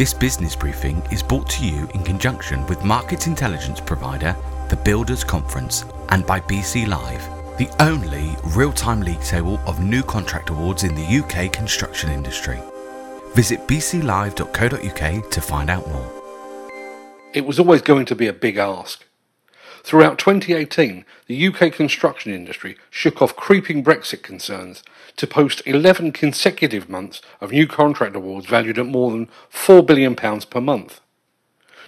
This business briefing is brought to you in conjunction with market intelligence provider, the Builders Conference, and by BC Live, the only real time league table of new contract awards in the UK construction industry. Visit bclive.co.uk to find out more. It was always going to be a big ask. Throughout 2018, the UK construction industry shook off creeping Brexit concerns to post 11 consecutive months of new contract awards valued at more than £4 billion per month.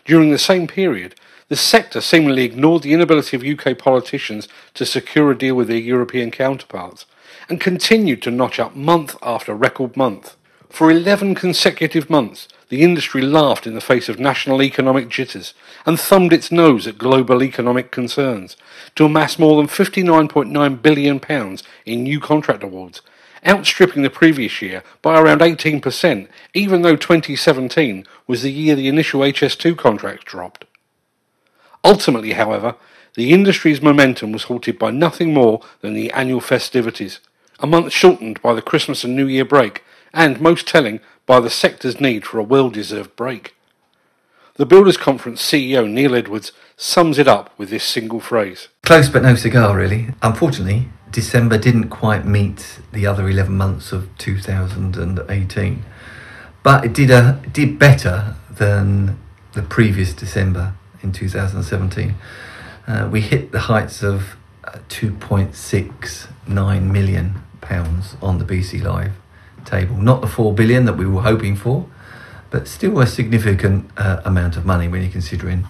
During the same period, the sector seemingly ignored the inability of UK politicians to secure a deal with their European counterparts and continued to notch up month after record month. For 11 consecutive months, the industry laughed in the face of national economic jitters and thumbed its nose at global economic concerns to amass more than £59.9 billion in new contract awards, outstripping the previous year by around 18%, even though 2017 was the year the initial HS2 contracts dropped. Ultimately, however, the industry's momentum was halted by nothing more than the annual festivities, a month shortened by the Christmas and New Year break, and, most telling, by the sector's need for a well deserved break. The Builders Conference CEO Neil Edwards sums it up with this single phrase Close but no cigar, really. Unfortunately, December didn't quite meet the other 11 months of 2018, but it did, a, did better than the previous December in 2017. Uh, we hit the heights of uh, 2.69 million pounds on the BC Live table. Not the 4 billion that we were hoping for, but still a significant uh, amount of money when you're considering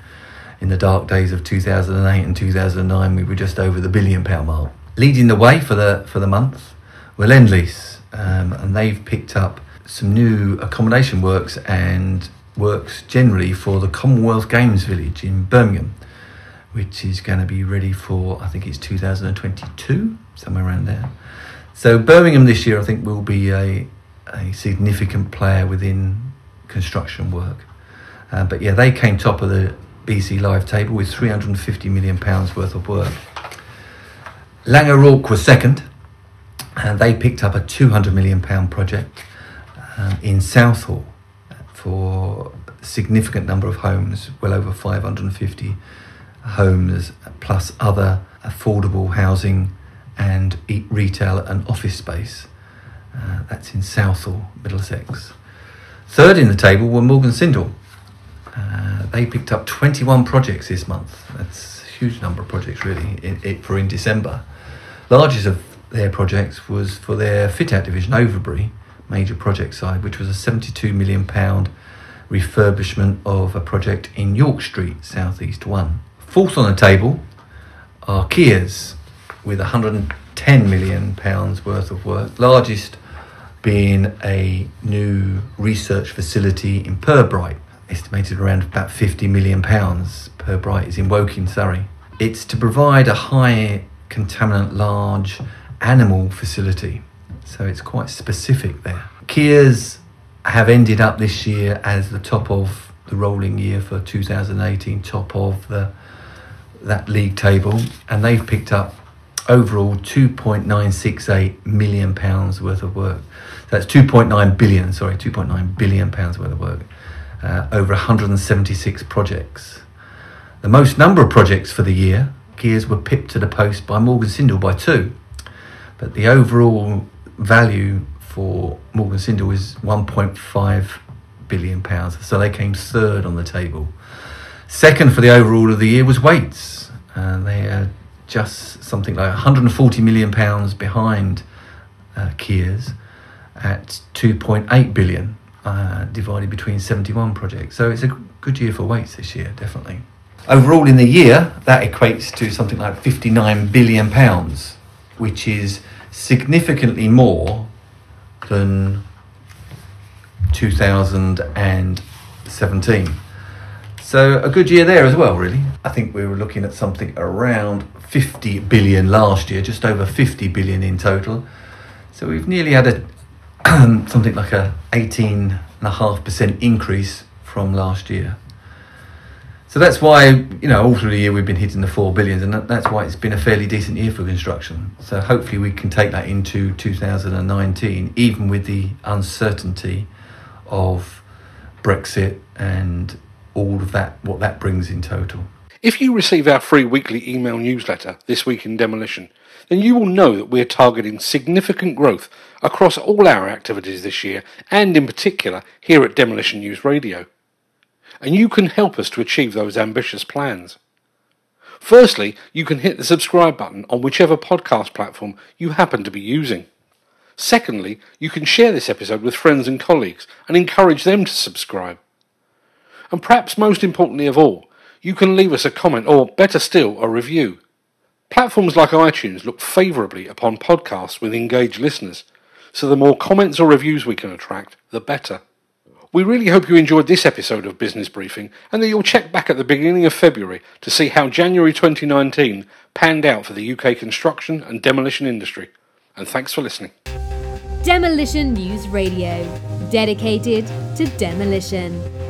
in the dark days of 2008 and 2009 we were just over the billion pound mark. Leading the way for the for the month were Lendlease, um, and they've picked up some new accommodation works and works generally for the Commonwealth Games Village in Birmingham, which is going to be ready for I think it's 2022 somewhere around there. So Birmingham this year, I think, will be a, a significant player within construction work. Uh, but yeah, they came top of the BC Live table with 350 million pounds worth of work. Laing O'Rourke was second, and they picked up a 200 million pound project um, in Southall for a significant number of homes, well over 550 homes, plus other affordable housing and eat retail and office space. Uh, that's in Southall, Middlesex. Third in the table were Morgan Sindall. Uh, they picked up 21 projects this month. That's a huge number of projects, really, in, in, for in December. Largest of their projects was for their fit out division, Overbury, major project side, which was a 72 million pound refurbishment of a project in York Street, Southeast 1. Fourth on the table are Kiers, with 110 million pounds worth of work, largest being a new research facility in Pirbright, estimated around about 50 million pounds. Pirbright is in Woking, Surrey. It's to provide a high contaminant large animal facility, so it's quite specific there. Kiers have ended up this year as the top of the rolling year for 2018, top of the that league table, and they've picked up overall 2.968 million pounds worth of work. That's 2.9 billion, sorry, 2.9 billion pounds worth of work uh, over 176 projects. The most number of projects for the year, Kiers were pipped to the post by Morgan Sindall by two, but the overall value for Morgan Sindall is 1.5 billion pounds. So they came third on the table. Second for the overall of the year was Wates. Uh, they had just something like 140 million pounds behind uh, Kiers at 2.8 billion uh, divided between 71 projects. So it's a good year for Wates this year, definitely. Overall, in the year, that equates to something like 59 billion pounds, which is significantly more than 2017. So a good year there as well, really. I think we were looking at something around 50 billion last year, just over 50 billion in total. So we've nearly had a something like a 18.5% increase from last year. So that's why, you know, all through the year we've been hitting the four billions, and that's why it's been a fairly decent year for construction. So hopefully we can take that into 2019, even with the uncertainty of Brexit and all of that, what that brings in total. If you receive our free weekly email newsletter, This Week in Demolition, then you will know that we're targeting significant growth across all our activities this year, and in particular here at Demolition News Radio. And you can help us to achieve those ambitious plans. Firstly, you can hit the subscribe button on whichever podcast platform you happen to be using. Secondly, you can share this episode with friends and colleagues and encourage them to subscribe. And perhaps most importantly of all, you can leave us a comment or, better still, a review. Platforms like iTunes look favourably upon podcasts with engaged listeners, so the more comments or reviews we can attract, the better. We really hope you enjoyed this episode of Business Briefing and that you'll check back at the beginning of February to see how January 2019 panned out for the UK construction and demolition industry. And thanks for listening. Demolition News Radio, dedicated to demolition.